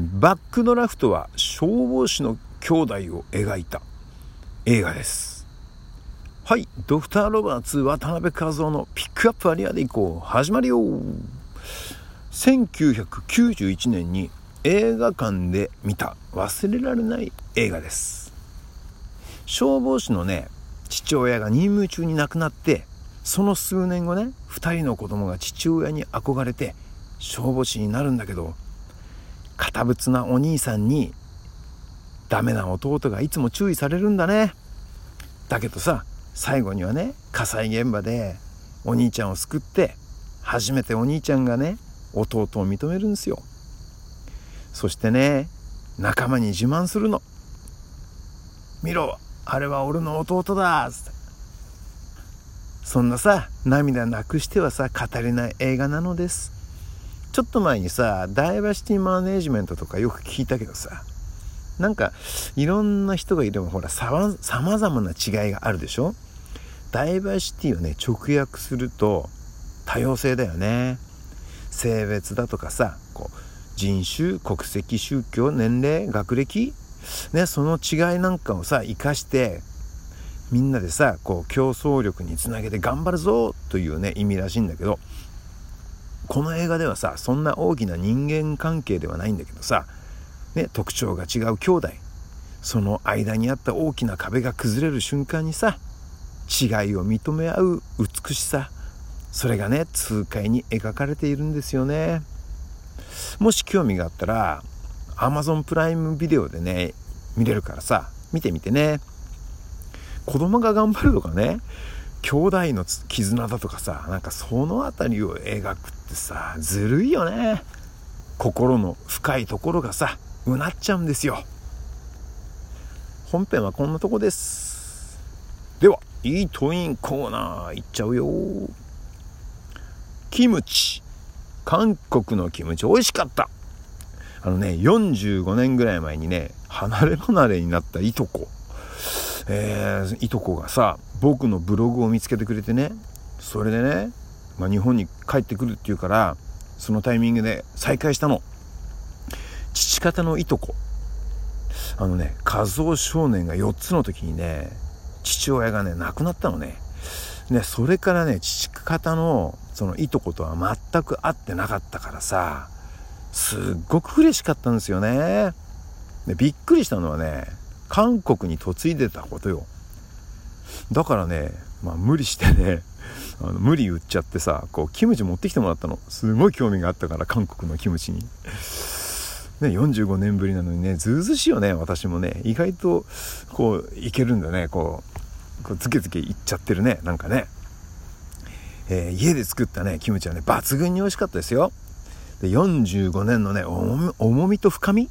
バックドラフトは消防士の兄弟を描いた映画です。はいドクター・ロバーツ渡辺和夫のピックアップアリアでいこう。始まるよ。1991年に映画館で見た忘れられない映画です。消防士のね父親が任務中に亡くなってその数年後ね2人の子供が父親に憧れて消防士になるんだけど堅物なお兄さんにダメな弟がいつも注意されるんだね。だけどさ最後にはね火災現場でお兄ちゃんを救って初めてお兄ちゃんがね弟を認めるんですよ。そしてね仲間に自慢するの。見ろあれは俺の弟だ。つってそんなさ涙なくしてはさ語れない映画なのです。ちょっと前にさダイバーシティマネジメントとかよく聞いたけどさなんかいろんな人がいればほらさまざまな違いがあるでしょ？ダイバーシティをね直訳すると多様性だよね。性別だとかさこう人種国籍宗教年齢学歴ねその違いなんかをさ生かしてみんなでさこう競争力につなげて頑張るぞというね意味らしいんだけどこの映画ではさそんな大きな人間関係ではないんだけどさ、ね、特徴が違う兄弟。その間にあった大きな壁が崩れる瞬間にさ違いを認め合う美しさ。それがね痛快に描かれているんですよね。もし興味があったら Amazon プライムビデオでね見れるからさ見てみてね。子供が頑張るとかね兄弟の絆だとかさなんかその辺りを描くってさずるいよね。心の深いところがさうなっちゃうんですよ。本編はこんなとこです。ではイートインコーナーいっちゃうよ。キムチ。韓国のキムチ美味しかった。あのね45年ぐらい前にね離れ離れになったいとこ。えー、いとこがさ僕のブログを見つけてくれてねそれでね、まあ、日本に帰ってくるっていうからそのタイミングで再会したの。父方のいとこ。あのね和夫少年が4つの時にね父親がね亡くなったのね。ねそれからね父方のそのいとことは全く会ってなかったからさすっごく嬉しかったんですよね。でびっくりしたのはね韓国に嫁いでたことよ。だからねまあ無理してね あの無理言っちゃってさこうキムチ持ってきてもらったの。すごい興味があったから韓国のキムチに。ね、45年ぶりなのにねずうずしいよね私もね。意外とこういけるんだね。こうこうズケズケいっちゃってるねなんかね。えー、家で作ったねキムチはね抜群に美味しかったですよ。で45年のね重みと深み。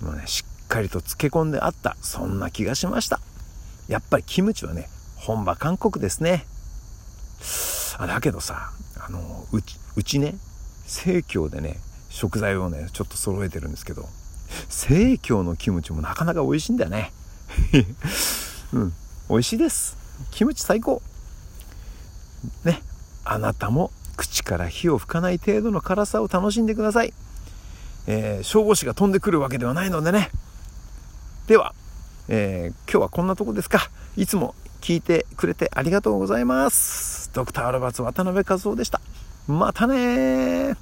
もうねしっかりと漬け込んであったそんな気がしました。やっぱりキムチはね本場韓国ですね。あだけどさあのうちうちね生協でね食材をねちょっと揃えてるんですけど生協のキムチもなかなか美味しいんだよね。うん美味しいです。キムチ最高。ねあなたも口から火を吹かない程度の辛さを楽しんでください、えー、消防士が飛んでくるわけではないのでね。では、えー、今日はこんなとこですか。いつも聞いてくれてありがとうございます。ドクター・ロバーツ渡辺和夫でした。またね